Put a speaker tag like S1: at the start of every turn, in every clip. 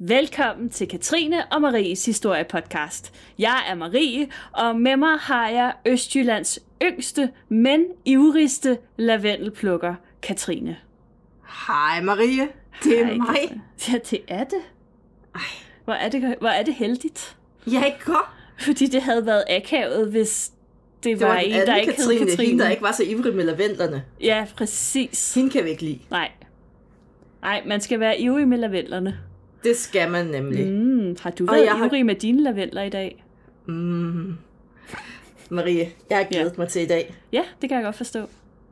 S1: Velkommen til Katrine og Maries historiepodcast. Jeg er Marie, og med mig har jeg Østjyllands yngste, men ivrigste lavendelplukker, Katrine.
S2: Hej Marie, det er
S1: Hej,
S2: mig.
S1: Katrine. Ja, det er det. Hvor er det, hvor er det heldigt.
S2: Jeg ikke.
S1: Fordi det havde været akavet, hvis det,
S2: Det var,
S1: var en, der ikke
S2: Katrine,
S1: hed Katrine.
S2: hende, der ikke var så ivrig med lavendlerne.
S1: Ja, præcis.
S2: Hende kan vi ikke lide.
S1: Nej. Nej, man skal være ivrig med lavendlerne.
S2: Det skal man nemlig. Mm.
S1: Har du været
S2: jeg har-
S1: ivrig med dine lavendler i dag?
S2: Mm. Marie, jeg har glædet
S1: Ja.
S2: mig til i dag.
S1: Ja, det kan jeg godt forstå.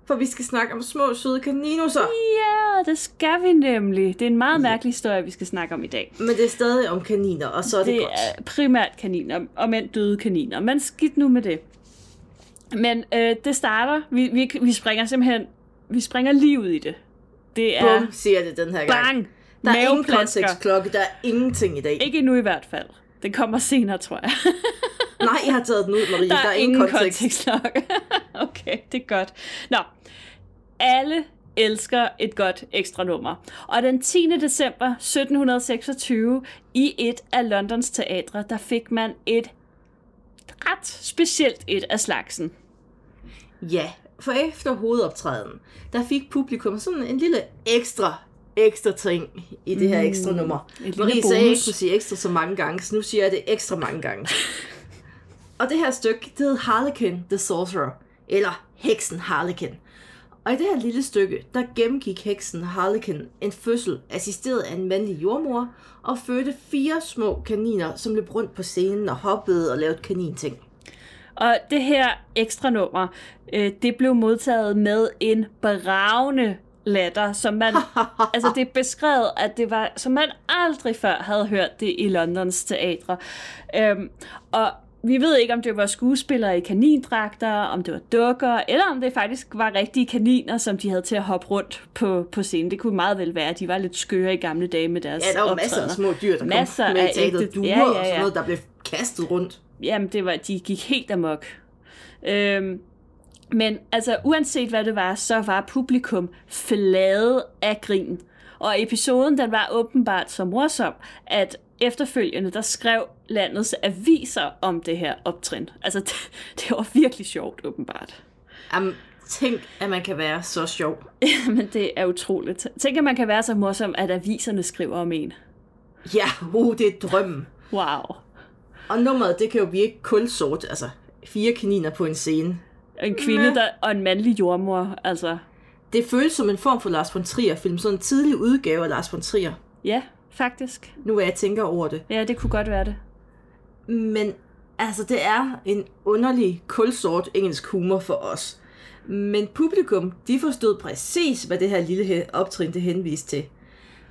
S2: For vi skal snakke om små, søde kaninoser.
S1: Ja, det skal vi nemlig. Det er en meget mærkelig historie, vi skal snakke om i dag.
S2: Men det er stadig om kaniner, og så er det,
S1: Det
S2: godt.
S1: er primært kaniner, og mænd døde kaniner. Men skidt nu med det. Men øh, det starter, vi, vi, vi springer simpelthen, vi springer lige ud i det. Det er
S2: Bum, siger det den her gang.
S1: bang,
S2: Der er ingen kontekstklokke, der er ingenting i dag.
S1: Ikke endnu i hvert fald. Den kommer senere, tror jeg.
S2: Nej, jeg har taget den ud, Marie.
S1: Der,
S2: Der, er ingen kontekst.
S1: kontekstlokke. okay, det er godt. Nå, alle elsker et godt ekstra nummer. Og den 10. december 1726 i et af Londons teatre, der fik man et ret specielt et af slagsen.
S2: Ja, for efter hovedoptræden, der fik publikum sådan en lille ekstra, ekstra ting i det her ekstra nummer.
S1: Mm,
S2: Marie sagde, jeg ikke kunne sige ekstra så mange gange, så nu siger jeg det ekstra mange gange. og det her stykke, det hed Harlequin the Sorcerer, eller Heksen Harlequin. Og i det her lille stykke, der gennemgik heksen Harlequin en fødsel, assisteret af en mandlig jordmor, og fødte fire små kaniner, som løb rundt på scenen og hoppede og lavede kaninting.
S1: Og det her ekstra nummer, øh, det blev modtaget med en bravende latter, som man, altså det er beskrevet, at det var, som man aldrig før havde hørt det i Londons teatre. Øhm, og vi ved ikke, om det var skuespillere i kanindragter, om det var dukker, eller om det faktisk var rigtige kaniner, som de havde til at hoppe rundt på, på scenen. Det kunne meget vel være, at de var lidt skøre i gamle dage med deres
S2: Ja, der var masser af små dyr, der
S1: Masser
S2: kom med
S1: af ægte-
S2: Duer
S1: ja, ja,
S2: og sådan
S1: ja.
S2: noget, der blev kastet rundt.
S1: Jamen, det var, de gik helt amok. Øhm, men altså, uanset hvad det var, så var publikum flade af grin. Og episoden, den var åbenbart så morsom, at efterfølgende, der skrev landets aviser om det her optrin. Altså, det, det var virkelig sjovt, åbenbart.
S2: Jamen, tænk, at man kan være så sjov.
S1: Men det er utroligt. Tænk, at man kan være så morsom, at aviserne skriver om en.
S2: Ja, uh, det er drømmen.
S1: Wow.
S2: Og nummeret, det kan jo virke kulsort. Altså, fire kaniner på en scene.
S1: En kvinde der, og en mandlig jordmor, altså.
S2: Det føles som en form for Lars von Trier-film. Sådan en tidlig udgave af Lars von Trier.
S1: Ja, faktisk.
S2: Nu er jeg tænker over det.
S1: Ja, det kunne godt være det.
S2: Men altså, det er en underlig kulsort engelsk humor for os. Men publikum, de forstod præcis, hvad det her lille optrin det henviste til.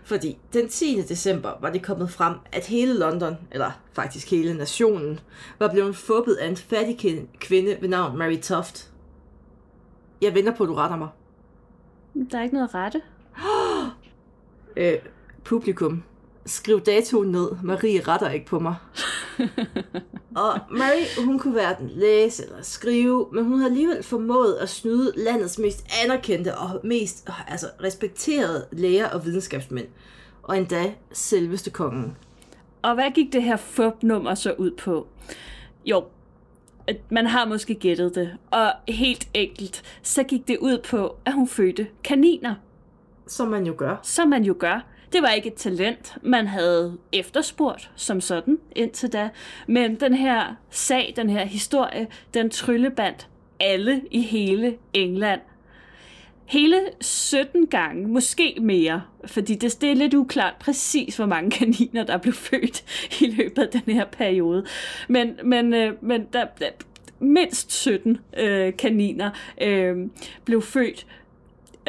S2: Fordi den 10. december var det kommet frem, at hele London, eller faktisk hele nationen, var blevet fubbet af en fattig kvinde ved navn Mary Toft. Jeg venter på, at du retter mig.
S1: Der er ikke noget at rette.
S2: Øh, publikum, skriv datoen ned. Marie retter ikke på mig. Og Mary, hun kunne hverken læse eller skrive, men hun havde alligevel formået at snyde landets mest anerkendte og mest altså, respekterede læger og videnskabsmænd. Og endda selveste kongen.
S1: Og hvad gik det her fup-nummer så ud på? Jo, at man har måske gættet det. Og helt enkelt, så gik det ud på, at hun fødte kaniner.
S2: Som man jo gør.
S1: Som man jo gør. Det var ikke et talent, man havde efterspurgt som sådan indtil da. Men den her sag, den her historie, den tryllebandt alle i hele England. Hele 17 gange, måske mere, fordi det, det er lidt uklart præcis, hvor mange kaniner, der blev født i løbet af den her periode. Men, men, øh, men der, der, mindst 17 øh, kaniner øh, blev født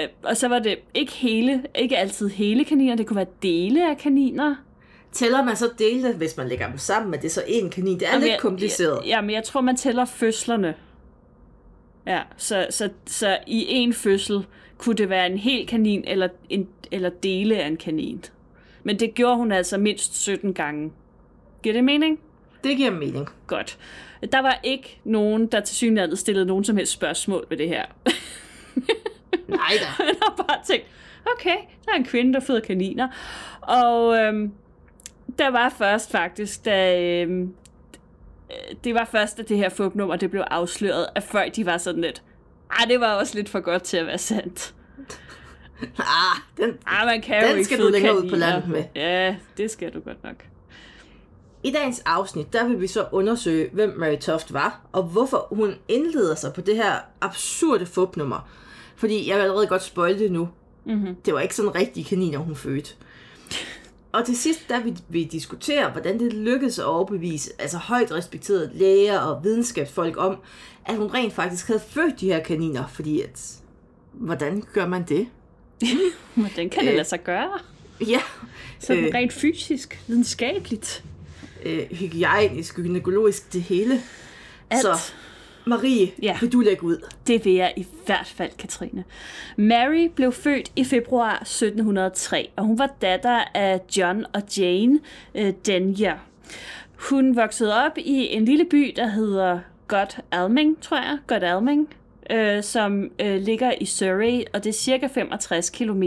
S1: Øh, og så var det ikke hele, ikke altid hele kaniner, det kunne være dele af kaniner.
S2: Tæller man så dele, hvis man lægger dem sammen, at det er så en kanin? Det er
S1: Jamen,
S2: lidt
S1: jeg-
S2: kompliceret.
S1: Ja, men jeg tror, man tæller fødslerne. Ja, så, så, så i en fødsel kunne det være en hel kanin eller, en, eller dele af en kanin. Men det gjorde hun altså mindst 17 gange. Giver det mening?
S2: Det giver mening.
S1: Godt. Der var ikke nogen, der til synligheden stillede nogen som helst spørgsmål ved det her.
S2: Nej da.
S1: Han har bare tænkt, okay, der er en kvinde, der føder kaniner. Og øhm, der var først faktisk, da... Øh, det var først, at det her fupnummer det blev afsløret, at folk de var sådan lidt, ah, det var også lidt for godt til at være sandt.
S2: Ah, den,
S1: Ah, man kan
S2: Den
S1: jo
S2: skal du længere ud på
S1: kaniner.
S2: landet med.
S1: Ja, det skal du godt nok.
S2: I dagens afsnit, der vil vi så undersøge, hvem Mary Toft var, og hvorfor hun indleder sig på det her absurde fupnummer. Fordi jeg vil allerede godt spoil det nu.
S1: Mm-hmm.
S2: Det var ikke sådan rigtige kaniner, hun fødte. Og til sidst, der vil vi diskutere, hvordan det lykkedes at overbevise altså højt respekterede læger og videnskabsfolk om, at hun rent faktisk havde født de her kaniner, fordi at, hvordan gør man det?
S1: Hvordan kan det
S2: Øh,
S1: lade sig gøre?
S2: Ja,
S1: Sådan
S2: øh,
S1: rent fysisk, videnskabeligt.
S2: øh, hygiejnisk, gynækologisk, det hele.
S1: Alt.
S2: Så Marie,
S1: Ja.
S2: vil du lægge ud?
S1: Det vil jeg i hvert fald, Katrine. Mary blev født i februar 1703, og hun var datter af John og Jane øh, Denyer. Hun voksede op i en lille by, der hedder God Alming, tror jeg. God Alming, øh, som øh, ligger i Surrey, og det er cirka 65 km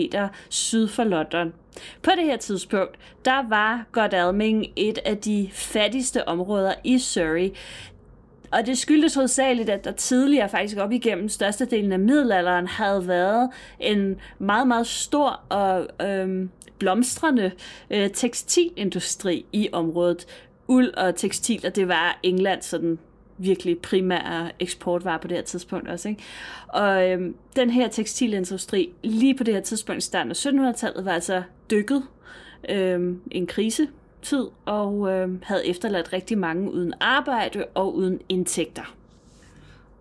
S1: syd for London. På det her tidspunkt, der var God Alming et af de fattigste områder i Surrey. Og det skyldes hovedsageligt, at der tidligere, faktisk op igennem størstedelen af middelalderen, havde været en meget, meget stor og øhm, blomstrende øh, tekstilindustri i området. Uld og tekstiler, det var England sådan virkelig primære eksportvare på det her tidspunkt også. Ikke? Og øhm, den her tekstilindustri, lige på det her tidspunkt i starten af 1700-tallet, var altså dykket øhm, en krise tid og øh, havde efterladt rigtig mange uden arbejde og uden indtægter.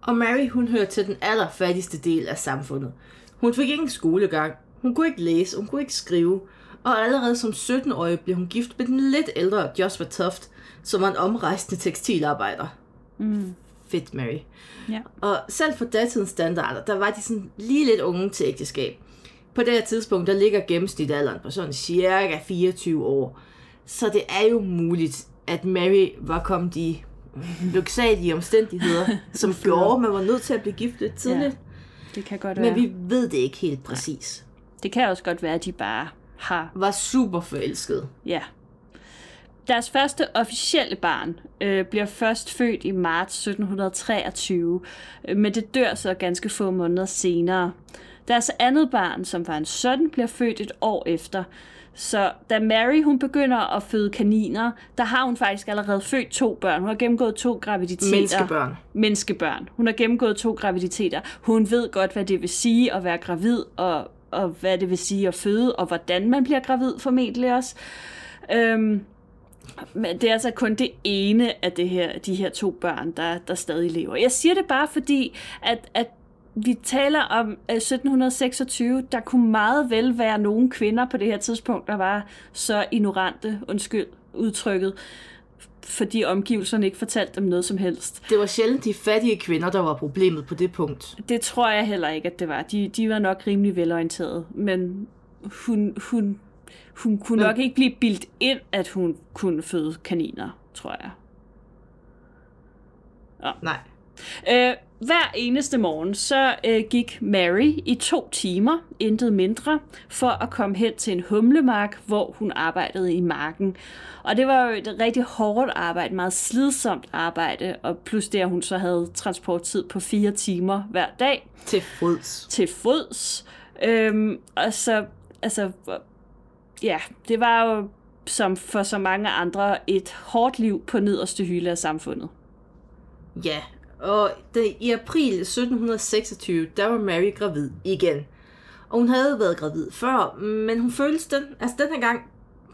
S2: Og Mary, hun hører til den allerfattigste del af samfundet. Hun fik ingen skolegang, hun kunne ikke læse, hun kunne ikke skrive, og allerede som 17-årig blev hun gift med den lidt ældre Joshua Toft, som var en omrejsende tekstilarbejder.
S1: Mm.
S2: Fedt, Mary.
S1: Ja.
S2: Og selv for datidens standarder, der var de sådan lige lidt unge til ægteskab. På det her tidspunkt, der ligger gennemsnitalderen på sådan cirka 24 år. Så det er jo muligt, at Mary var kommet i lyksalige omstændigheder, som gjorde, at man var nødt til at blive gift lidt tidligt.
S1: Det kan godt
S2: Ja.
S1: være.
S2: Men vi ved det ikke helt præcis.
S1: Det kan også godt være, at de bare har...
S2: Var super forelsket.
S1: Ja. Deres første officielle barn øh, bliver først født i marts 1723, øh, men det dør så ganske få måneder senere. Deres andet barn, som var en søn, bliver født et år efter. Så da Mary hun begynder at føde kaniner, der har hun faktisk allerede født to børn. Hun har gennemgået to graviditeter.
S2: Menneskebørn.
S1: menneskebørn. Hun har gennemgået to graviditeter. Hun ved godt, hvad det vil sige at være gravid, og, og hvad det vil sige at føde, og hvordan man bliver gravid formentlig også. Øhm, men det er altså kun det ene af det her, de her to børn, der, der stadig lever. Jeg siger det bare fordi, at, at vi taler om øh, 1726, der kunne meget vel være nogle kvinder på det her tidspunkt, der var så ignorante, undskyld udtrykket, fordi omgivelserne ikke fortalte dem noget som helst.
S2: Det var sjældent de fattige kvinder, der var problemet på det punkt.
S1: Det tror jeg heller ikke, at det var. De, de var nok rimelig velorienterede, men hun, hun, hun kunne nok ikke blive bildt ind, at hun kunne føde kaniner, tror jeg.
S2: Nej.
S1: Øh, hver eneste morgen, så øh, gik Mary i to timer, intet mindre, for at komme hen til en humlemark, hvor hun arbejdede i marken. Og det var jo et rigtig hårdt arbejde, meget slidsomt arbejde, og plus det, at hun så havde transporttid på fire timer hver dag
S2: Til fods.
S1: til fods. Øhm, og så, altså, ja, det var jo som for så mange andre et hårdt liv på nederste hylde af samfundet.
S2: Ja, og det, i april 1726, der var Mary gravid igen. Og hun havde været gravid før, men hun følte den, altså den her gang,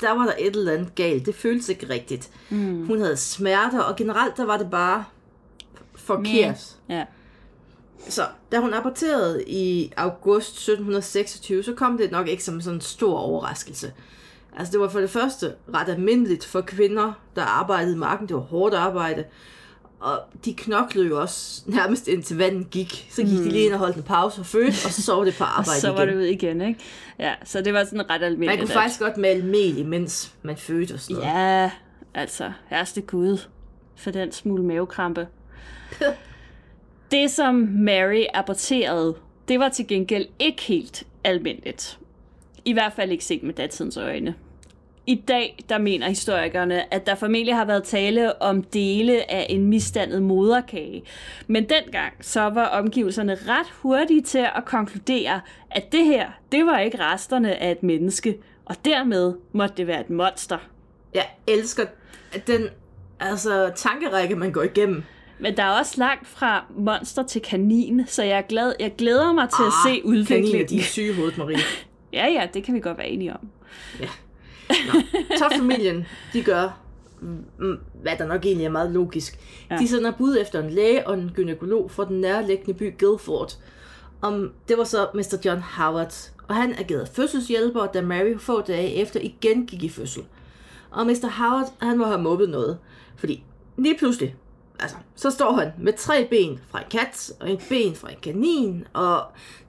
S2: der var der et eller andet galt. Det føltes ikke rigtigt. Mm. Hun havde smerter, og generelt der var det bare forkert.
S1: Ja.
S2: Så da hun aborterede i august 1726, så kom det nok ikke som sådan en stor overraskelse. Altså det var for det første ret almindeligt for kvinder, der arbejdede i marken. Det var hårdt arbejde. Og de knoklede jo også nærmest indtil vandet gik. Så gik mm. de lige ind og holdt en pause og fødte, og så sov det på arbejde
S1: så var
S2: igen.
S1: det ud igen, ikke? Ja, så det var sådan ret almindeligt.
S2: Man kunne faktisk godt male mel, imens man fødte og sådan noget.
S1: Ja, altså, herste Gud for den smule mavekrampe. det, som Mary aborterede, det var til gengæld ikke helt almindeligt. I hvert fald ikke set med datidens øjne. I dag, der mener historikerne, at der formentlig har været tale om dele af en misdannet moderkage. Men dengang, så var omgivelserne ret hurtige til at konkludere, at det her, det var ikke resterne af et menneske, og dermed måtte det være et monster.
S2: Jeg elsker den altså, tankerække, man går igennem.
S1: Men der er også langt fra monster til kanin, så jeg, er glad, jeg glæder mig til ah, at se udviklingen.
S2: Kaniner, de er syge hovedet, Marie.
S1: ja, ja, det kan vi godt være enige om.
S2: Ja. Top-familien, de gør, mm, hvad der nok egentlig er meget logisk. Ja. De sender bud efter en læge og en gynækolog fra den nærliggende by Guildford. Om, det var så Mr. John Howard, og han agerede fødselshjælper, da Mary få dage efter igen gik i fødsel. Og Mr. Howard, han må have mobbet noget, fordi lige pludselig, altså, så står han med tre ben fra en kat, og et ben fra en kanin, og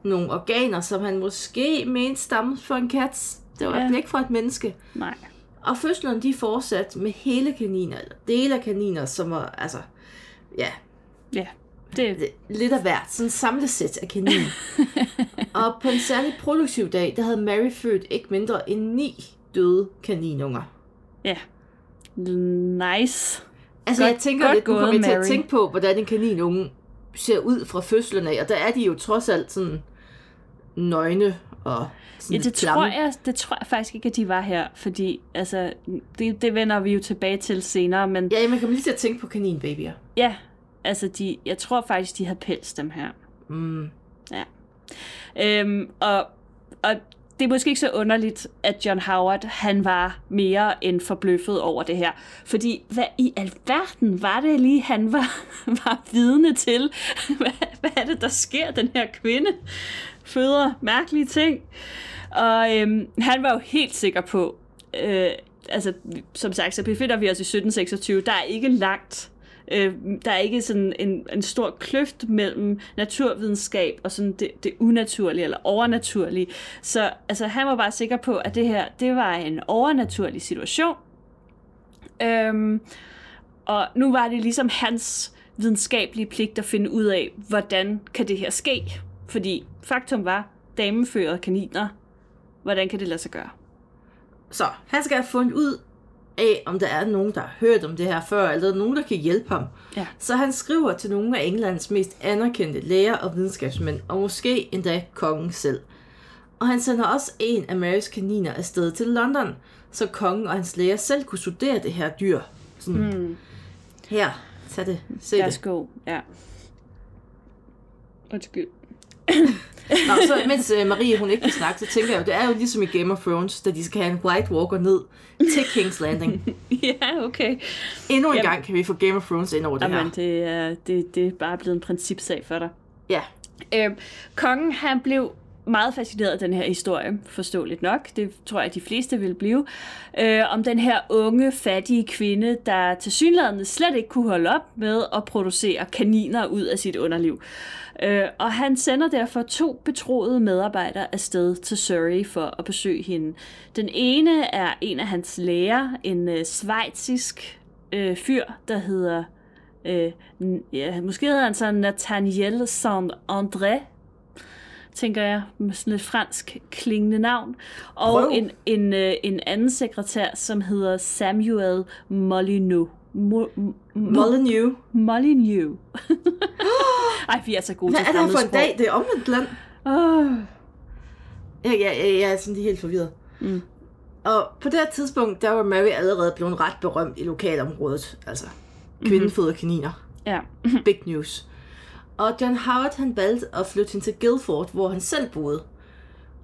S2: nogle organer, som han måske mente stammer fra en kat. Det var ja. ikke fra et menneske.
S1: Nej.
S2: Og fødslen, de fortsat med hele kaniner, eller dele af kaniner, som var, altså, ja.
S1: Ja, det...
S2: Lidt af hvert, sådan et samlesæt af kaniner. og på en særlig produktiv dag, der havde Mary født ikke mindre end ni døde kaninunger.
S1: Ja. Nice.
S2: Altså, godt, jeg tænker godt lidt, nu kommer til at tænke på, hvordan en kaninunge ser ud fra fødslen af, og der er de jo trods alt sådan nøgne og
S1: ja, det tror, jeg, det tror jeg faktisk ikke, at de var her, fordi altså, det, det vender vi jo tilbage til senere. Men,
S2: ja, man kan lige til at tænke på kaninbabyer.
S1: Ja, altså de, jeg tror faktisk, de havde pels dem her.
S2: Mm.
S1: Ja. Øhm, og, og det er måske ikke så underligt, at John Howard, han var mere end forbløffet over det her. Fordi hvad i alverden var det lige, han var, var vidne til? Hvad, hvad er det, der sker, den her kvinde? Føder mærkelige ting. Og øhm, han var jo helt sikker på, øh, altså som sagt, så befinder vi os i 1726. Der er ikke langt Øh, der er ikke sådan en, en stor kløft mellem naturvidenskab og sådan det, det unaturlige eller overnaturlige. Så altså, han var bare sikker på, at det her det var en overnaturlig situation. Øhm, og nu var det ligesom hans videnskabelige pligt at finde ud af, hvordan kan det her ske? Fordi faktum var, dameførede kaniner. Hvordan kan det lade sig gøre?
S2: Så han skal have fundet ud af, om der er nogen, der har hørt om det her før, eller nogen, der kan hjælpe ham.
S1: Ja.
S2: Så han skriver til nogle af Englands mest anerkendte læger og videnskabsmænd, og måske endda kongen selv. Og han sender også en af Marys kaniner afsted til London, så kongen og hans læger selv kunne studere det her dyr. Sådan,
S1: hmm.
S2: Her, tag det, se
S1: det. Værsgo, ja. Undskyld.
S2: Nå, så mens uh, Marie hun ikke kan snakke, så tænker jeg jo, det er jo ligesom i Game of Thrones, da de skal have en White Walker ned til King's Landing.
S1: ja, okay.
S2: Endnu en Jamen, gang kan vi få Game of Thrones ind over det
S1: jamen,
S2: her.
S1: Det er, det, det er bare blevet en principsag for dig.
S2: Ja.
S1: Øh, kongen, han blev meget fascineret af den her historie, forståeligt nok. Det tror jeg, de fleste vil blive. Øh, om den her unge, fattige kvinde, der til slet ikke kunne holde op med at producere kaniner ud af sit underliv. Øh, og han sender derfor to betroede medarbejdere afsted til Surrey for at besøge hende. Den ene er en af hans læger, en øh, svejtisk øh, fyr, der hedder øh, ja, måske hedder han så Nathaniel Saint-André, tænker jeg, med sådan et fransk klingende navn. Og en, en, øh, en anden sekretær, som hedder Samuel Molyneux. Mo-
S2: Molyneux.
S1: Molyneux. Ej, vi er så gode
S2: Hvad
S1: til
S2: er det for en dag? Det er omvendt land.
S1: Oh.
S2: Jeg, jeg, jeg, jeg er sådan helt forvirret.
S1: Mm.
S2: Og på det her tidspunkt, der var Mary allerede blevet ret berømt i lokalområdet. Altså, kvinden føder kaniner.
S1: Ja.
S2: Big news. Og John Howard han valgte at flytte hende til Guildford, hvor han selv boede.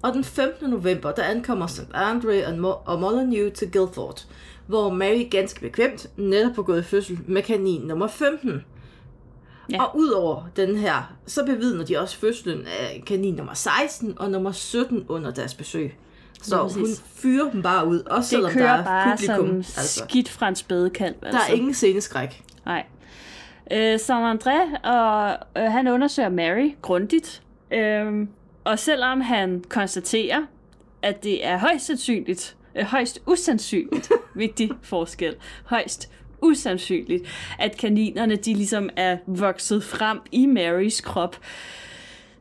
S2: Og den 15. november, der ankommer St. Andre og, Mo- og Molyneux til Guildford, hvor Mary ganske bekvemt netop på gået i fødsel med kanin nummer 15. Ja. Og udover den her, så bevidner de også fødslen af kanin nummer 16 og nummer 17 under deres besøg. Så hun fyrer dem bare ud, også
S1: det
S2: selvom der er
S1: bare
S2: publikum.
S1: sådan altså. skidt fra en spædekalv. Altså.
S2: Der er ingen sceneskræk.
S1: Nej. Øh, Saint André, og øh, han undersøger Mary grundigt. Øh, og selvom han konstaterer, at det er højst sandsynligt, øh, højst usandsynligt, vigtig forskel, højst usandsynligt, at kaninerne de ligesom er vokset frem i Marys krop,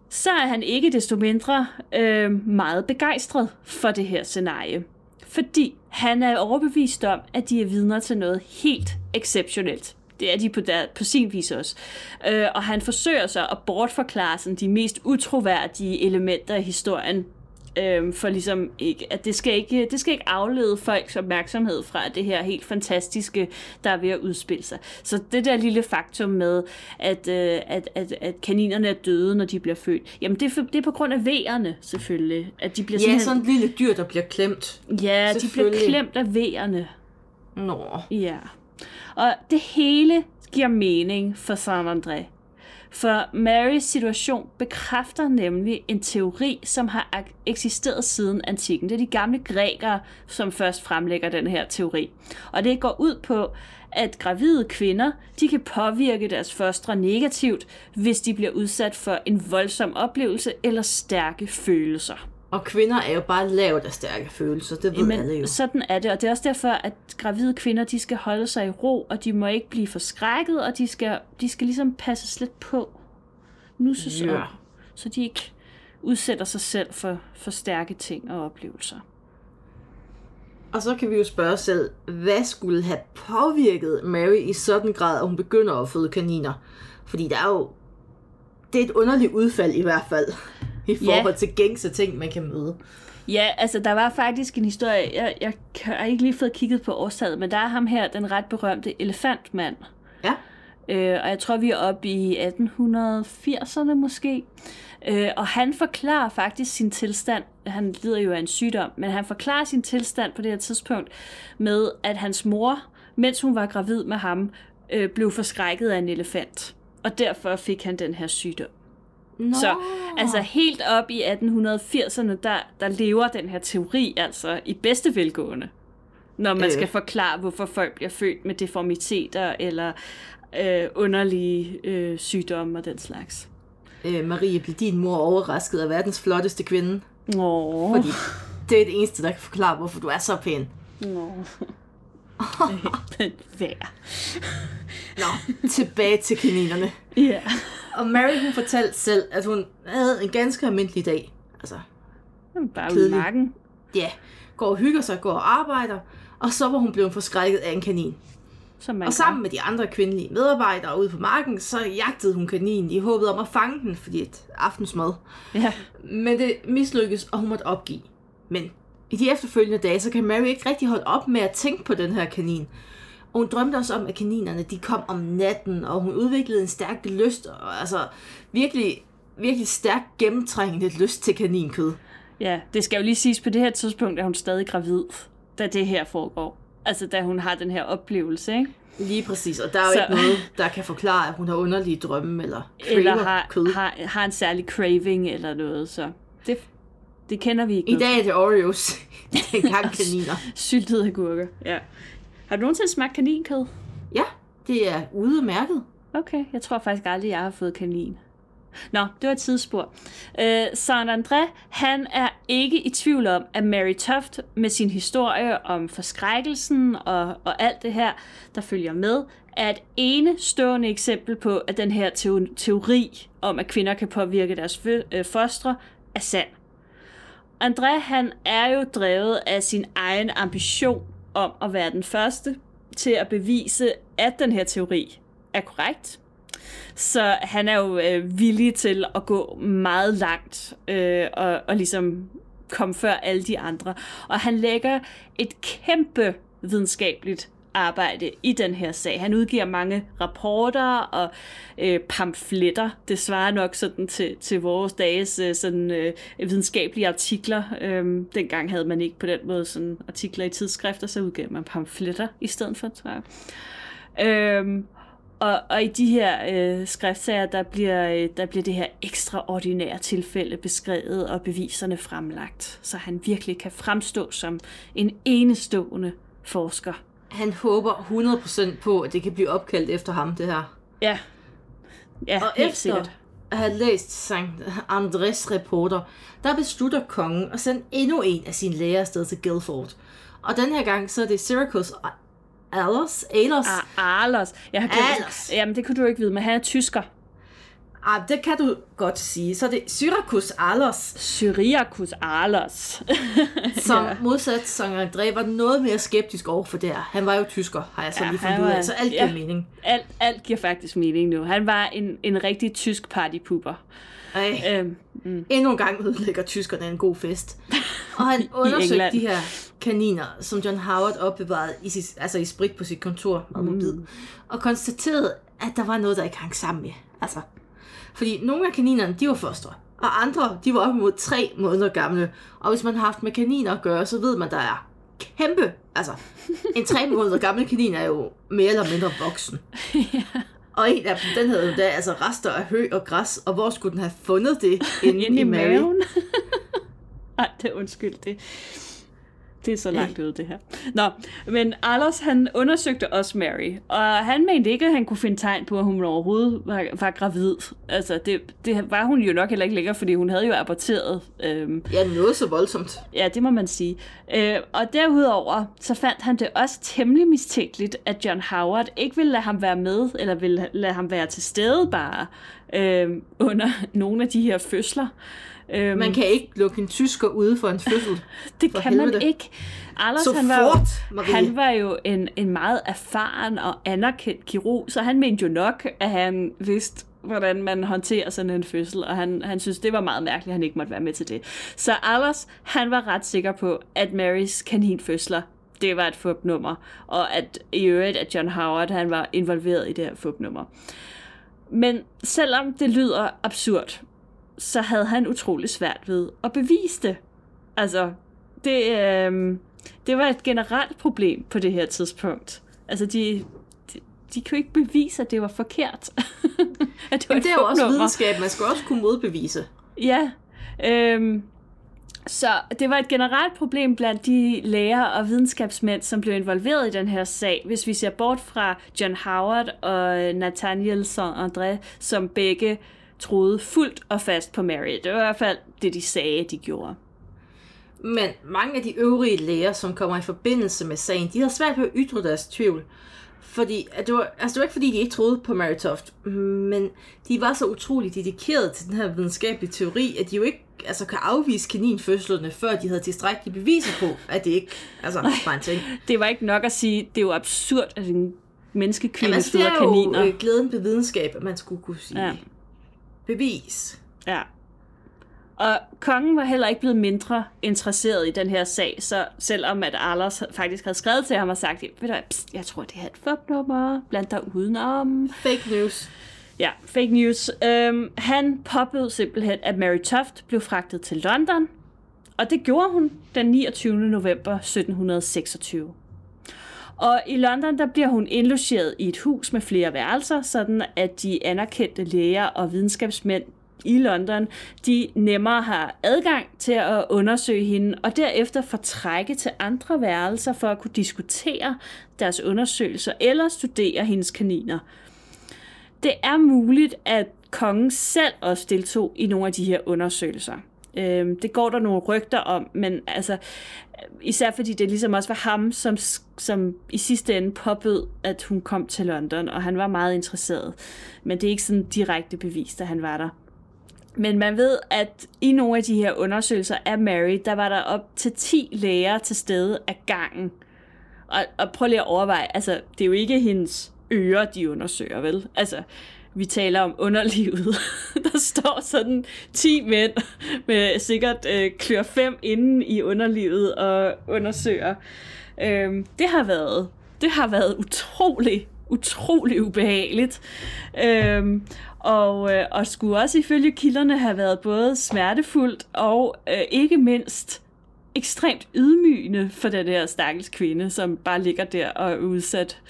S1: så er han ikke desto mindre øh, meget begejstret for det her scenarie. fordi han er overbevist om, at de er vidner til noget helt exceptionelt. Det er de på, der, på sin vis også. Øh, og han forsøger så at bortforklare sådan, de mest utroværdige elementer i historien, øh, for ligesom ikke, at det skal ikke, det skal ikke aflede folks opmærksomhed fra det her helt fantastiske, der er ved at udspille sig. Så det der lille faktum med, at, øh, at, at, at kaninerne er døde, når de bliver født, jamen det er, for, det er på grund af vejerne selvfølgelig. At de bliver
S2: Ja, sådan et lille dyr, der bliver klemt.
S1: Ja, de bliver klemt af vejerne.
S2: Nå.
S1: Ja. Og det hele giver mening for San André. For Marys situation bekræfter nemlig en teori, som har eksisteret siden antikken. Det er de gamle grækere, som først fremlægger den her teori. Og det går ud på, at gravide kvinder, de kan påvirke deres fostre negativt, hvis de bliver udsat for en voldsom oplevelse eller stærke følelser.
S2: Og kvinder er jo bare lavet af stærke følelser, det ved alle jo.
S1: Sådan er det, og det er også derfor, at gravide kvinder, de skal holde sig i ro, og de må ikke blive forskrækket, og de skal, de skal ligesom passes lidt på. Nusses
S2: Ja.
S1: om, så de ikke udsætter sig selv for, for stærke ting og oplevelser.
S2: Og så kan vi jo spørge os selv, hvad skulle have påvirket Mary i sådan grad, at hun begynder at føde kaniner? Fordi der er jo... Det er et underligt udfald i hvert fald, i
S1: Ja.
S2: forhold til gængse ting, man kan møde.
S1: Ja, altså der var faktisk en historie, jeg, jeg har ikke lige fået kigget på årstallet, men der er ham her, den ret berømte elefantmand.
S2: Ja.
S1: Øh, og jeg tror, vi er oppe i 1880'erne måske. Øh, og han forklarer faktisk sin tilstand, han lider jo af en sygdom, men han forklarer sin tilstand på det her tidspunkt med, at hans mor, mens hun var gravid med ham, øh, blev forskrækket af en elefant. Og derfor fik han den her sygdom.
S2: Nå.
S1: Så altså helt op i 1880'erne, der, der lever den her teori altså i bedste velgående. Når man
S2: Øh.
S1: skal forklare, hvorfor folk bliver født med deformiteter eller øh, underlige øh, sygdomme og den slags.
S2: Øh, Marie, blev din mor overrasket af verdens flotteste kvinde?
S1: Åh.
S2: Fordi det er det eneste, der kan forklare, hvorfor du er så pæn.
S1: Nå. Vær.
S2: Nå, tilbage til kaninerne.
S1: Ja.
S2: Og Mary, hun fortalte selv, at hun havde en ganske almindelig dag. Altså,
S1: Bare ude i marken.
S2: ja, går og hygger sig, går og arbejder, og så var hun blevet forskrækket af en kanin.
S1: Som man
S2: Og sammen med de andre kvindelige medarbejdere ude på marken, så jagtede hun kaninen i håbet om at fange den, fordi et aftensmad.
S1: Ja.
S2: Men det mislykkedes, og hun måtte opgive. Men i de efterfølgende dage, så kan Mary ikke rigtig holde op med at tænke på den her kanin. Og hun drømte også om, at kaninerne de kom om natten, og hun udviklede en stærk lyst, og altså virkelig, virkelig stærkt gennemtrængende lyst til kaninkød.
S1: ja, det skal jo lige siges, på det her tidspunkt er hun stadig gravid, da det her foregår. Altså da hun har den her oplevelse, ikke?
S2: Lige præcis, og der er jo
S1: Så-
S2: ikke noget, der kan forklare, at hun har underlige drømme, eller
S1: eller
S2: craver
S1: har,
S2: kød.
S1: har, har en særlig craving eller noget, så det, det kender vi ikke.
S2: I dag er det Oreos, dengang kaniner.
S1: til. Syltede agurker, ja. Har du nogensinde smagt kaninkød?
S2: Ja, det er udmærket.
S1: Okay, jeg tror faktisk aldrig, jeg har fået kanin. Nå, det var et tidsspor. Øh, San André, han er ikke i tvivl om, at Mary Toft med sin historie om forskrækkelsen og, og alt det her, der følger med, er et enestående eksempel på, at den her teo- teori om, at kvinder kan påvirke deres fø- øh, fostre, er sand. André, han er jo drevet af sin egen ambition om at være den første til at bevise, at den her teori er korrekt. Så han er jo øh, villig til at gå meget langt øh, og, og ligesom komme før alle de andre. Og han lægger et kæmpe videnskabeligt arbejde i den her sag. Han udgiver mange rapporter og øh, pamfletter. Det svarer nok sådan til, til vores dages øh, sådan, øh, videnskabelige artikler. Øhm, dengang havde man ikke på den måde sådan artikler i tidsskrifter, så udgav man pamfletter i stedet for, tror jeg. Øhm, og, og i de her øh, skriftsager, der bliver, øh, der bliver det her ekstraordinære tilfælde beskrevet og beviserne fremlagt, så han virkelig kan fremstå som en enestående forsker.
S2: Han håber 100% på, at det kan blive opkaldt efter ham, det her.
S1: Ja, ja
S2: Og
S1: helt
S2: efter
S1: sikkert.
S2: at have læst Sankt Andres reporter, der beslutter kongen at sende endnu en af sine læger afsted til Guildford. Og den her gang, så er det Syracuse Alos, Alos.
S1: Ah, Arlos. Jeg har glemt,
S2: Arlos.
S1: Jamen, det kunne du ikke vide, men han er tysker.
S2: Ah, det kan du godt sige. Så det er Syrakus Alos,
S1: Syriacus Alos.
S2: som ja. modsat Sankt André var noget mere skeptisk over for det her. Han var jo tysker, har jeg så
S1: Ja,
S2: lige fundet ud
S1: var-
S2: af, så alt giver
S1: ja.
S2: mening.
S1: alt, alt giver faktisk mening nu. Han var en, en rigtig tysk partypooper.
S2: Ej,
S1: Øhm, mm.
S2: endnu en gang ødelægger tyskerne en god fest. Og han undersøgte de her kaniner, som John Howard opbevarede i, sit, altså i sprit på sit kontor og mobil, mm. og konstaterede, at der var noget, der ikke hang sammen med. Altså, fordi nogle af kaninerne, de var fostre, og andre, de var op imod tre måneder gamle. Og hvis man har haft med kaniner at gøre, så ved man, der er kæmpe, altså, en tre måneder gammel kanin er jo mere eller mindre voksen. Og en af dem, den havde jo da altså rester af hø og græs, og hvor skulle den have fundet det inde,
S1: Inde i
S2: Mary?
S1: maven. Ej, det er undskyld. Det, det er så langt ude, det her. Nå, men Arlos, han undersøgte også Mary, og han mente ikke, at han kunne finde tegn på, at hun overhovedet var, var gravid. Altså, det, det var hun jo nok heller ikke længere, fordi hun havde jo aborteret. Øhm,
S2: Ja, noget så voldsomt.
S1: Ja, det må man sige. Øh, og derudover, så fandt han det også temmelig mistænkeligt, at John Howard ikke ville lade ham være med, eller ville lade ham være til stede bare, øh, under nogle af de her fødsler. Øh,
S2: Man kan ikke lukke en tysker ude for en fødsel.
S1: det
S2: for
S1: kan man
S2: helvede.
S1: ikke. Anders,
S2: Så
S1: han var, jo,
S2: fort, Marie.
S1: han var jo en, en meget erfaren og anerkendt kirurg, så han mente jo nok, at han vidste, hvordan man håndterer sådan en fødsel, og han, han synes, det var meget mærkeligt, at han ikke måtte være med til det. Så Anders, han var ret sikker på, at Marys kaninfødsler, det var et fupnummer, og at i øvrigt, at John Howard, han var involveret i det her fupnummer. Men selvom det lyder absurd, så havde han utrolig svært ved at bevise det. Altså, det, øh, det var et generelt problem på det her tidspunkt. Altså, de, de, de kunne ikke bevise, at det var forkert. at det var
S2: det er jo også videnskab, man skal også kunne modbevise.
S1: Ja, øhm, så det var et generelt problem blandt de læger og videnskabsmænd, som blev involveret i den her sag, hvis vi ser bort fra John Howard og Nathaniel Saint-André, som begge troede fuldt og fast på Mary. Det var i hvert fald det, de sagde, de gjorde.
S2: Men mange af de øvrige læger, som kommer i forbindelse med sagen, de har svært ved at ytre deres tvivl. Fordi, at det, var, altså det var ikke fordi, de ikke troede på Mary Toft, men de var så utroligt dedikerede til den her videnskabelige teori, at de jo ikke altså, kan afvise kaninfødslerne, før de havde tilstrækkelige beviser på, at det ikke altså, var en ting.
S1: Det var ikke nok at sige, det er jo absurd, at en menneskekvinde
S2: Jamen, altså, det
S1: føder
S2: er jo
S1: kaniner.
S2: øh, glæden ved videnskab, at man skulle kunne sige.
S1: Ja.
S2: Bevis.
S1: Ja. Og kongen var heller ikke blevet mindre interesseret i den her sag, så selvom at Arlos faktisk havde skrevet til ham og sagt, ved du pst, jeg tror, det er et fupnummer, blandt dig udenom.
S2: Fake news.
S1: Ja, fake news. Øhm, han påbød simpelthen, at Mary Toft blev fragtet til London, og det gjorde hun den 29. november 1726. Og i London, der bliver hun indlogeret i et hus med flere værelser, sådan at de anerkendte læger og videnskabsmænd i London, de nemmere har adgang til at undersøge hende, og derefter fortrække til andre værelser for at kunne diskutere deres undersøgelser eller studere hendes kaniner. Det er muligt, at kongen selv også deltog i nogle af de her undersøgelser. Øh, det går der nogle rygter om, men altså, især fordi det ligesom også var ham, som, som i sidste ende påbød, at hun kom til London, og han var meget interesseret. Men det er ikke sådan direkte bevist, at han var der. Men man ved, at i nogle af de her undersøgelser af Mary, der var der op til 10 læger til stede af gangen. Og, og prøv lige at overveje, altså, det er jo ikke hendes ører, de undersøger, vel? Altså, vi taler om underlivet. Der står sådan 10 mænd med sikkert øh, klør 5 inden i underlivet og undersøger. Øhm, det har været det har været utrolig, utrolig ubehageligt. Øhm, og, øh, og skulle også ifølge kilderne have været både smertefuldt og øh, ikke mindst ekstremt ydmygende for den der stakkels kvinde, som bare ligger der og er udsat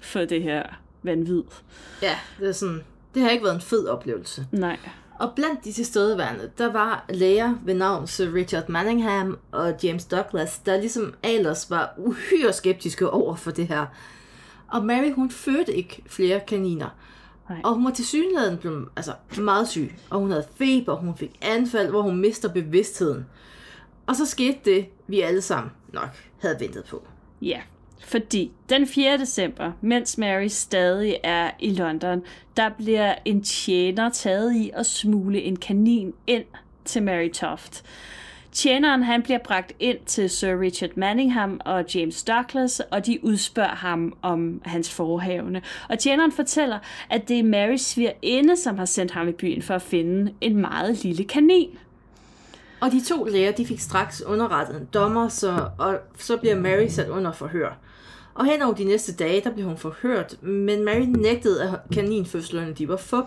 S1: for det her vanvid.
S2: Ja, det er sådan, det har ikke været en fed oplevelse.
S1: Nej.
S2: Og blandt de tilstedeværende, der var læger ved navn Sir Richard Manningham og James Douglas, der ligesom ellers var uhyre skeptiske over for det her. Og Mary, hun fødte ikke flere kaniner.
S1: Nej.
S2: Og hun var til synligheden blevet altså, meget syg, og hun havde feber, hun fik anfald, hvor hun mister bevidstheden. Og så skete det, vi alle sammen nok havde ventet på.
S1: Ja. Fordi den 4. december, mens Mary stadig er i London, der bliver en tjener taget i at smule en kanin ind til Mary Toft. Tjeneren han bliver bragt ind til Sir Richard Manningham og James Douglas, og de udspørger ham om hans forhavne. Og tjeneren fortæller, at det er Marys svigerinde, som har sendt ham i byen for at finde en meget lille kanin.
S2: Og de to læger, de fik straks underrettet en dommer, så, og så bliver Mary sat under forhør. Og hen over de næste dage, der blev hun forhørt, men Mary nægtede, at kaninfødslerne de var fup.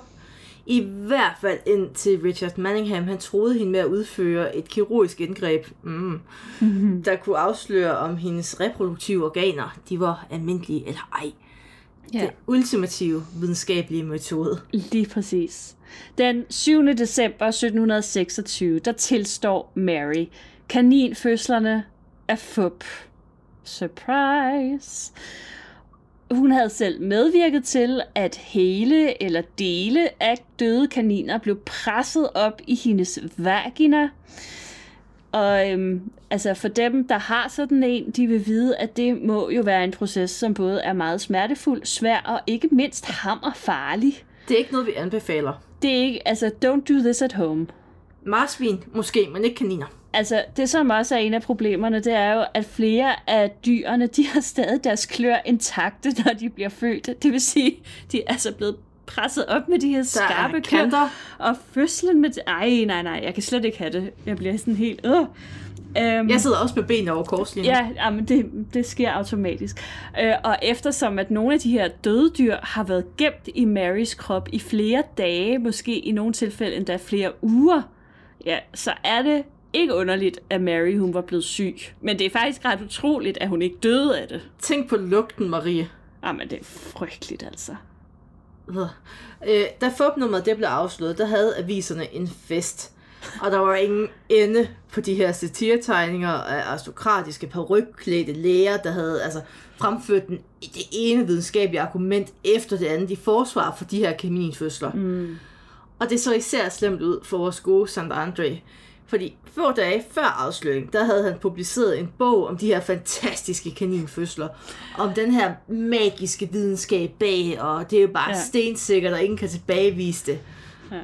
S2: I hvert fald indtil Richard Manningham, han troede hende med at udføre et kirurgisk indgreb, mm, der kunne afsløre, om hendes reproduktive organer, de var almindelige eller ej.
S1: Ja.
S2: Den ultimative videnskabelige metode.
S1: Lige præcis. Den 7. december 1726, der tilstår Mary. Kaninfødslerne er fup. Surprise! Hun havde selv medvirket til, at hele eller dele af døde kaniner blev presset op i hendes vagina. Og øhm, altså for dem, der har sådan en, de vil vide, at det må jo være en proces, som både er meget smertefuld, svær og ikke mindst hammerfarlig.
S2: Det er ikke noget, vi anbefaler.
S1: Det er ikke, altså, don't do this at home.
S2: Marsvin måske, men ikke kaniner.
S1: Altså, det som også er en af problemerne, det er jo, at flere af dyrene, de har stadig deres klør intakte, når de bliver født. Det vil sige, de er altså blevet presset op med de her skarpe
S2: kanter.
S1: Og fødslen med... Ej, nej, nej, jeg kan slet ikke have det. Jeg bliver sådan helt... Øh. Um,
S2: Jeg sidder også med benene over kors lige nu.
S1: Ja, jamen det, det sker automatisk. Øh, og eftersom at nogle af de her døde dyr har været gemt i Marys krop i flere dage, måske i nogle tilfælde endda flere uger, ja, så er det ikke underligt, at Mary hun var blevet syg. Men det er faktisk ret utroligt, at hun ikke døde af det.
S2: Tænk på lugten, Marie.
S1: Jamen, det er frygteligt altså.
S2: Øh, da fupnummeret det blev afslået, der havde aviserne en fest. Og der var ingen ende på de her satirtegninger af aristokratiske perukklædte læger, der havde altså fremført den, det ene videnskabelige argument efter det andet i forsvar for de her kaninfødsler. Mm. Og det så især slemt ud for vores gode Saint Andre. Fordi få dage før afsløringen, der havde han publiceret en bog om de her fantastiske kaninfødsler. Om den her magiske videnskab bag, og det er jo bare
S1: Ja.
S2: stensikkert, og ingen kan tilbagevise det.
S1: Ja.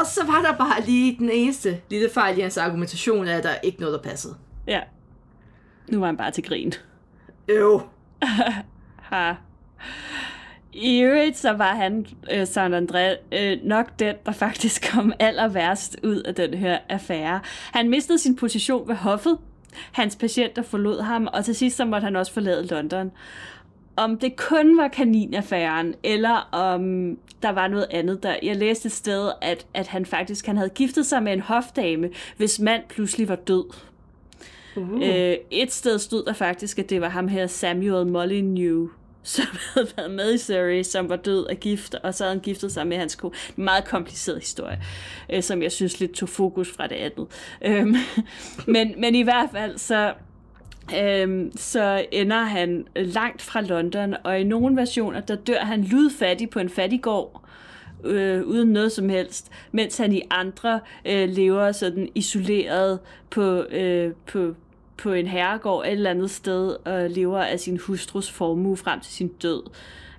S2: Og så var der bare lige den eneste lille fejl i hans argumentation, af, at der ikke noget, der passede.
S1: ja. Nu var han bare til grin.
S2: Øv.
S1: Ha. I øvrigt så var han, øh, Saint André, øh, nok den, der faktisk kom aller værst ud af den her affære. Han mistede sin position ved hoffet. Hans patienter forlod ham, og til sidst så måtte han også forlade London. Om det kun var kaninaffæren, eller om der var noget andet der. Jeg læste et sted, at, at han faktisk han havde giftet sig med en hofdame, hvis mand pludselig var død.
S2: Uh.
S1: Øh, et sted stod der faktisk, at det var ham her, Samuel Molyneux, som havde været med i Surrey, som var død af gift, og så havde han giftet sig med hans kone. En meget kompliceret historie, øh, som jeg synes lidt tog fokus fra det andet. Øhm, men, men i hvert fald, så, øhm, så ender han langt fra London, og i nogle versioner, der dør han lydfattig på en fattiggård, øh, uden noget som helst, mens han i andre øh, lever sådan isoleret på, øh, på, på en herregård et eller andet sted og lever af sin hustrus formue frem til sin død.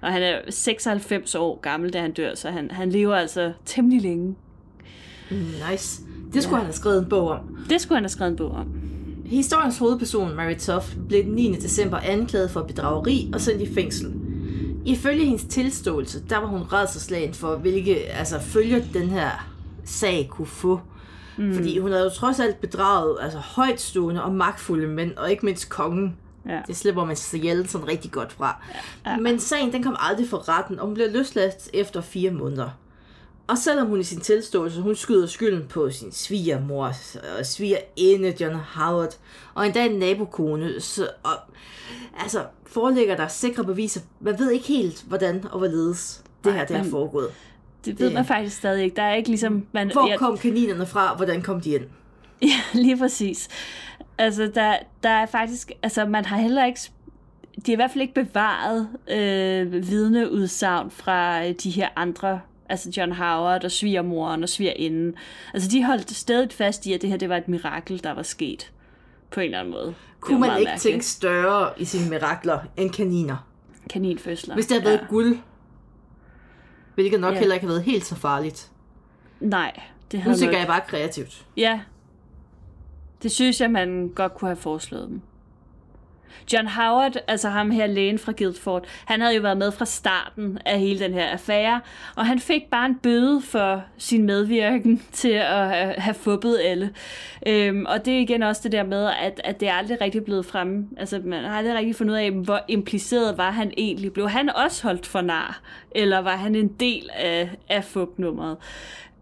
S1: Og han er 96 år gammel, da han dør, så han, han lever altså temmelig længe.
S2: Nice. Det skulle ja. han have skrevet en bog om.
S1: Det skulle han have skrevet en bog om.
S2: Historiens hovedperson, Mary Toff, blev den 9. december anklaget for bedrageri og sendt i fængsel. Ifølge hendes tilståelse, der var hun redselslagen for, hvilke altså, følger den her sag kunne få. Mm. Fordi hun havde jo trods alt bedraget altså, højtstående og magtfulde mænd, og ikke mindst kongen.
S1: Ja.
S2: Det slipper man sig ihjel sådan rigtig godt fra.
S1: Ja, ja.
S2: Men sagen den kom aldrig for retten, og hun blev løsladt efter fire måneder. Og selvom hun i sin tilståelse, hun skyder skylden på sin svigermor og svigerinde John Howard, og endda en nabokone, så, og, altså, foreligger der sikre beviser. Man ved ikke helt, hvordan og hvorledes det her
S1: Nej,
S2: det er foregået.
S1: Det ved
S2: Det-
S1: man faktisk stadig ikke. Der er ikke ligesom... Man,
S2: Hvor
S1: jeg-
S2: kom kaninerne fra? Hvordan kom de ind?
S1: Ja, lige præcis. Altså, der, der er faktisk... Altså, man har heller ikke... De har i hvert fald ikke bevaret øh, vidneudsagn fra øh, de her andre altså John Howard og svigermoren og svigerinden. Altså, de holdt stadig fast i, at det her det var et mirakel, der var sket. på en eller anden måde.
S2: Kunne man ikke
S1: mærkeligt.
S2: tænke større i sine mirakler end kaniner?
S1: Kaninfødsler.
S2: Hvis det havde været
S1: ja.
S2: guld, hvilket nok
S1: Ja.
S2: heller ikke har været helt så farligt.
S1: Nej, det
S2: Nu
S1: havde
S2: tænker
S1: nok...
S2: jeg bare kreativt.
S1: Ja. Det synes jeg, man godt kunne have foreslået dem. John Howard, altså ham her lægen fra Guildford, han havde jo været med fra starten af hele den her affære, og han fik bare en bøde for sin medvirken til at øh, have- have fubbet alle. Øhm, og det er igen også det der med, at, at det er aldrig rigtig blevet fremme. Altså, man har aldrig rigtig fundet ud af, hvor impliceret var han egentlig. Blev han også holdt for nar, eller var han en del af, af fubnummeret?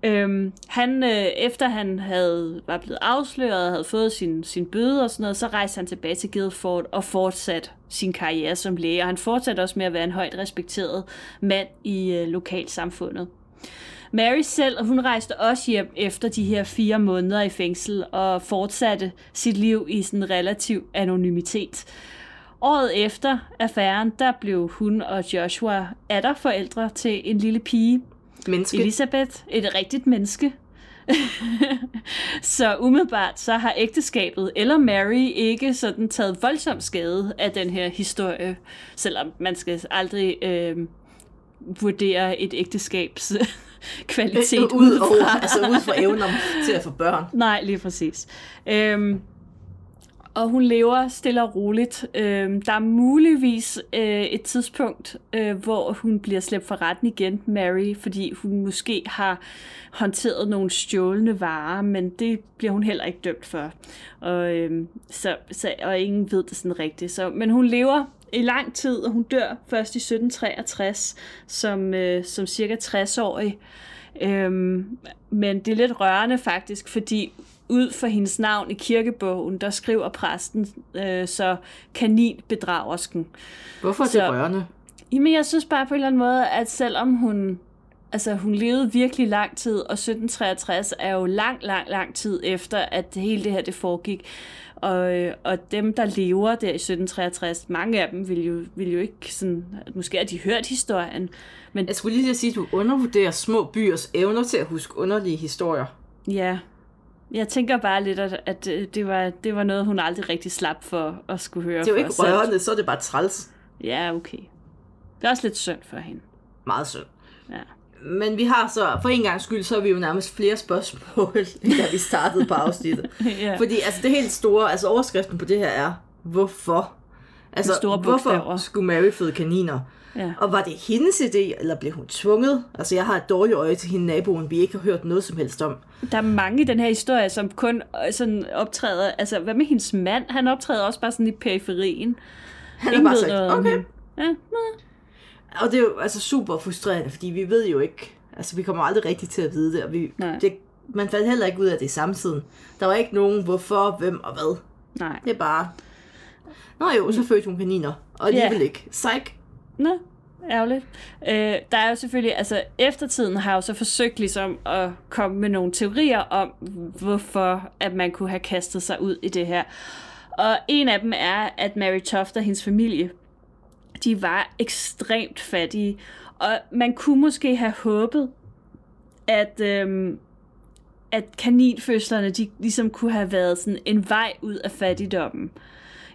S1: Øhm, han, øh, efter han havde, var blevet afsløret og havde fået sin, sin bøde og sådan noget, så rejste han tilbage til Guildford og fortsatte sin karriere som læge. Og han fortsatte også med at være en højt respekteret mand i øh, lokalsamfundet. Mary selv, hun rejste også hjem efter de her fire måneder i fængsel og fortsatte sit liv i sådan relativ anonymitet. Året efter affæren, der blev hun og Joshua atter forældre til en lille pige,
S2: Menneske.
S1: Elisabeth, et rigtigt menneske. så umiddelbart så har ægteskabet eller Mary ikke sådan taget voldsom skade af den her historie, selvom man skal aldrig øh, vurdere et ægteskabs kvalitet
S2: ud,
S1: ud
S2: over,
S1: fra.
S2: altså ud fra evner til at få børn.
S1: Nej, lige præcis. Øhm, og hun lever stille og roligt. Øh, der er muligvis øh, et tidspunkt, øh, hvor hun bliver slæbt for retten igen, Mary, fordi hun måske har håndteret nogle stjålne varer, men det bliver hun heller ikke dømt for. Og, øh, så, så, og ingen ved det sådan rigtigt. Så, men hun lever i lang tid, og hun dør først i 1763 som, øh, som cirka 60-årig. Øhm, men det er lidt rørende faktisk, fordi ud for hendes navn i kirkebogen, der skriver præsten øh, så kaninbedragersken.
S2: Hvorfor er det
S1: Så-
S2: rørende?
S1: Jamen, jeg synes bare på en eller anden måde, at selvom hun, altså, hun levede virkelig lang tid, og 1763 er jo lang, lang, lang tid efter, at hele det her det foregik. Og, øh, og dem, der lever der i 1763, mange af dem vil jo, vil jo ikke sådan, måske har de hørt historien, men
S2: Jeg skulle lige sige, at du undervurderer små byers evner til at huske underlige historier.
S1: Ja, jeg tænker bare lidt, at, at øh, det, var, det var noget, hun aldrig rigtig slap for at skulle høre
S2: Det er jo
S1: for
S2: ikke
S1: selv.
S2: rørende, så er det bare træls.
S1: Ja, okay. Det er også lidt synd for hende.
S2: Meget synd.
S1: Ja.
S2: Men vi har så, for en gang skyld, så har vi jo nærmest flere spørgsmål, da vi startede på afsnittet.
S1: ja.
S2: Fordi altså det helt store, altså overskriften på det her er, hvorfor? Altså,
S1: store
S2: hvorfor skulle Mary føde kaniner?
S1: Ja.
S2: Og var det hendes idé, eller blev hun tvunget? Altså, jeg har et dårligt øje til hende naboen, vi ikke har hørt noget som helst om.
S1: Der er mange i den her historie, som kun øh, sådan optræder... Altså, hvad med hendes mand? Han optræder også bare sådan i periferien.
S2: Han
S1: Ingen
S2: har bare sagt, okay.
S1: Ja, nå.
S2: Og det er jo altså super frustrerende, fordi vi ved jo ikke, altså vi kommer aldrig rigtigt til at vide det, og vi,
S1: Nej.
S2: det, man fandt heller ikke ud af det i samtiden. Der var ikke nogen hvorfor, hvem og hvad.
S1: Nej.
S2: Det er bare, nå jo, så fødte hun kaniner, og alligevel ikke. Psych.
S1: Nå, ærgerligt. Øh, der er jo selvfølgelig, altså eftertiden har jo så forsøgt ligesom at komme med nogle teorier om, hvorfor at man kunne have kastet sig ud i det her. Og en af dem er, at Mary Toft og hendes familie, de var ekstremt fattige. Og man kunne måske have håbet, at, øhm, at kaninfødslerne, de ligesom kunne have været sådan en vej ud af fattigdommen.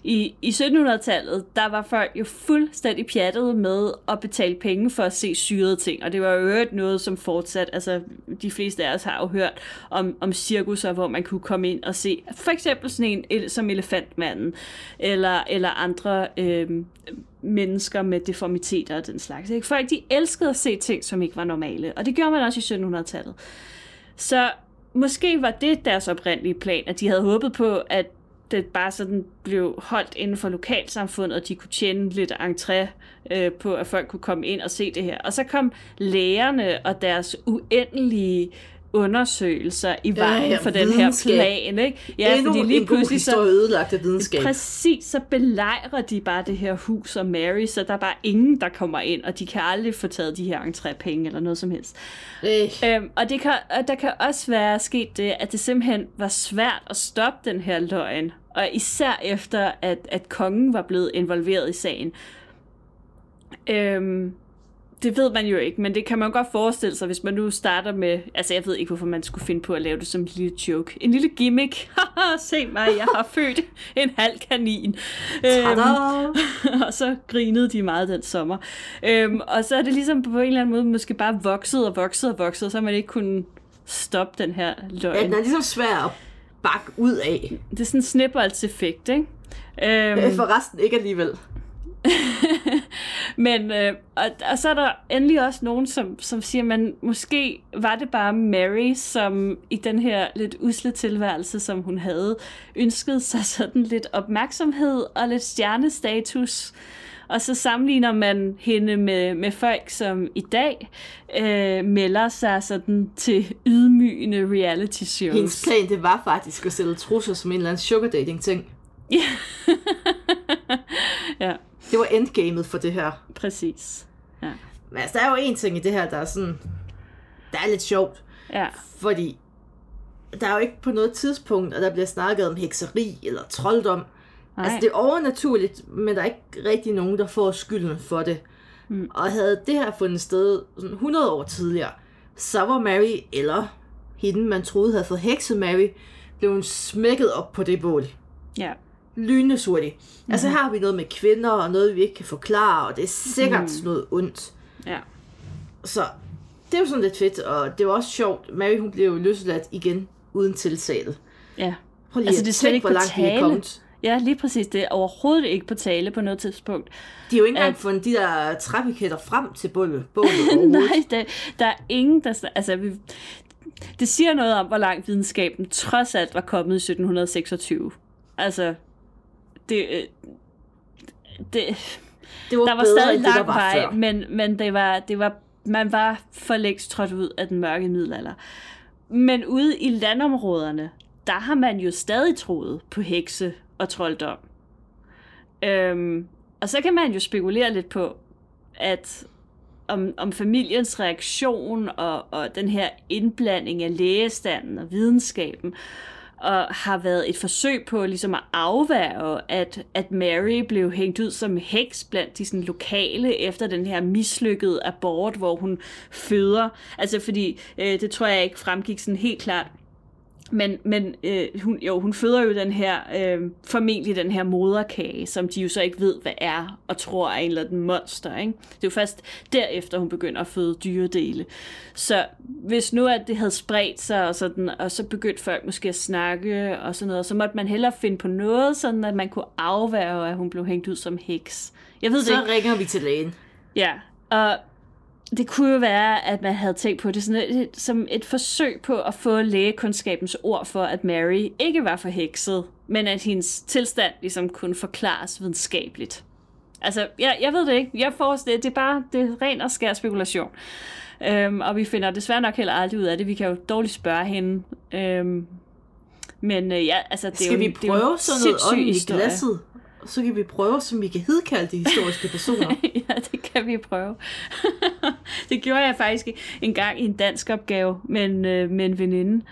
S1: I, I 1700-tallet, der var folk jo fuldstændig pjattet med at betale penge for at se syrede ting, og det var jo øvrigt noget, som fortsat, altså de fleste af os har jo hørt om, om cirkusser, hvor man kunne komme ind og se for eksempel sådan en som elefantmanden, eller, eller andre øh, mennesker med deformiteter og den slags. Ikke? Folk, de elskede at se ting, som ikke var normale, og det gjorde man også i 1700-tallet. Så måske var det deres oprindelige plan, at de havde håbet på, at det bare sådan blev holdt inden for lokalsamfundet, og de kunne tjene lidt entré øh, på, at folk kunne komme ind og se det her. Og så kom lægerne og deres uendelige undersøgelser i vejen
S2: ja,
S1: for den her plan. Ikke? Ja,
S2: Endnu
S1: fordi lige pludselig så...
S2: ødelagt af videnskab.
S1: Præcis, så belejrer de bare det her hus og Mary, så der er bare ingen, der kommer ind, og de kan aldrig få taget de her entrépenge eller noget som helst.
S2: Øh,
S1: Øhm, og, det kan, og der kan også være sket det, at det simpelthen var svært at stoppe den her løgn. Og især efter, at, at kongen var blevet involveret i sagen. Øhm, det ved man jo ikke, men det kan man godt forestille sig, hvis man nu starter med... Altså, jeg ved ikke, hvorfor man skulle finde på at lave det som en lille joke. En lille gimmick. Se mig, jeg har født en halv kanin. Øhm, og så grinede de meget den sommer. Øhm, og så er det ligesom på en eller anden måde måske bare vokset og vokset og vokset, så man ikke kunnet stoppe den her
S2: Ja,
S1: løgn.
S2: den er ligesom svær at bakke ud af.
S1: Det er sådan en snibboldseffekt, ikke? Øhm,
S2: For resten ikke alligevel.
S1: Men, øh, og, og så er der endelig også nogen, som, som siger, man måske var det bare Mary, som i den her lidt usle tilværelse, som hun havde, ønskede sig sådan lidt opmærksomhed og lidt stjernestatus. Og så sammenligner man hende med, med folk, som i dag øh, melder sig sådan til ydmygende reality shows.
S2: Hendes plan, det var faktisk at sælge trusser som en eller anden sugar dating ting.
S1: ja,
S2: Det var endgamet for det her.
S1: præcis. Ja.
S2: Men altså, der er jo en ting i det her, der er sådan... Der er lidt sjovt,
S1: ja.
S2: fordi der er jo ikke på noget tidspunkt, at der bliver snakket om hekseri eller trolddom.
S1: Nej.
S2: Altså, det er overnaturligt, men der er ikke rigtig nogen, der får skylden for det. Mm. Og havde det her fundet sted sådan 100 år tidligere, så var Mary, eller hende, man troede havde fået hekset Mary, blev hun smækket op på det bål.
S1: ja.
S2: Lynende hurtigt. Mm. Altså, her har vi noget med kvinder, og noget, vi ikke kan forklare, og det er sikkert mm. noget ondt.
S1: ja.
S2: Så det er jo sådan lidt fedt, og det var også sjovt. Mary, hun blev jo løsladt igen, uden tiltale.
S1: ja.
S2: Prøv lige
S1: Altså, det er slet ikke
S2: hvor
S1: på
S2: langt vi er kommet.
S1: Ja, lige præcis. Det er overhovedet ikke på tale på noget tidspunkt.
S2: De har jo ikke engang
S1: At-
S2: fundet de der træpiketter frem til bålet.
S1: Nej, der, der er ingen, der... Altså, vi, det siger noget om, hvor langt videnskaben trods alt var kommet i 1726. Altså, det... øh, det
S2: Det var,
S1: der var
S2: bedre,
S1: stadig
S2: det,
S1: lang
S2: var
S1: vej,
S2: før.
S1: men, men det var, det var, man var for længst trådt ud af den mørke middelalder. Men ude i landområderne, der har man jo stadig troet på hekse og trolddom. Øhm, og så kan man jo spekulere lidt på, at om, om familiens reaktion og, og den her indblanding af lægestanden og videnskaben, og har været et forsøg på ligesom at afværge, at, at Mary blev hængt ud som heks blandt de sådan, lokale efter den her mislykkede abort, hvor hun føder. Altså fordi, øh, det tror jeg ikke fremgik sådan helt klart, men, men øh, hun, jo, hun føder jo den her, øh, formentlig den her moderkage, som de jo så ikke ved, hvad er, og tror er en eller anden monster. Ikke? Det er jo først derefter, hun begynder at føde dyredele. Så hvis nu at det havde spredt sig, og, sådan, og så begyndte folk måske at snakke og sådan noget, så måtte man hellere finde på noget, sådan at man kunne afværge, at hun blev hængt ud som heks. Jeg ved det
S2: Så
S1: ikke.
S2: ringer vi til lægen.
S1: Ja, og det kunne jo være, at man havde tænkt på det sådan et, som et forsøg på at få lægekundskabens ord for, at Mary ikke var forhekset, men at hendes tilstand ligesom kunne forklares videnskabeligt. Altså, jeg, jeg ved det ikke. Jeg forestiller, det er bare det er ren og skær spekulation. Øhm, og vi finder desværre nok heller aldrig ud af det. Vi kan jo dårligt spørge hende. Øhm, men øh, ja, altså, det er
S2: Skal
S1: jo,
S2: vi
S1: det er
S2: prøve sådan noget
S1: sindssyg
S2: ånd i glasset? Så kan vi prøve, som vi kan hidkalde de historiske personer.
S1: ja, kan vi prøve. det gjorde jeg faktisk en gang i en dansk opgave med en, øh, med en veninde.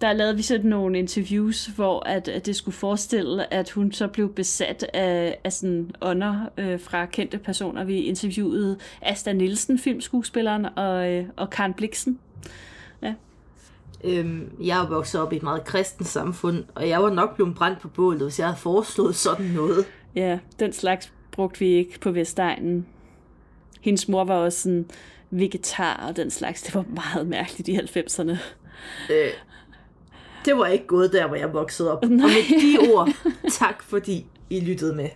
S1: Der lavede vi sådan nogle interviews, hvor at, at det skulle forestille, at hun så blev besat af, af sådan ånder øh, fra kendte personer. Vi interviewede Asta Nielsen, filmskuespilleren, og, øh, og Karen Bliksen.
S2: øhm, jeg er vokset op i et meget kristent samfund, og jeg var nok blevet brændt på bålet, hvis jeg havde foreslået sådan noget.
S1: Ja, den slags brugte vi ikke på Vestegnen. Hendes mor var også sådan vegetar og den slags. Det var meget mærkeligt i 90'erne.
S2: Øh, det var ikke gået der, hvor jeg voksede op.
S1: Nej.
S2: Og med de ord, tak fordi I lyttede med.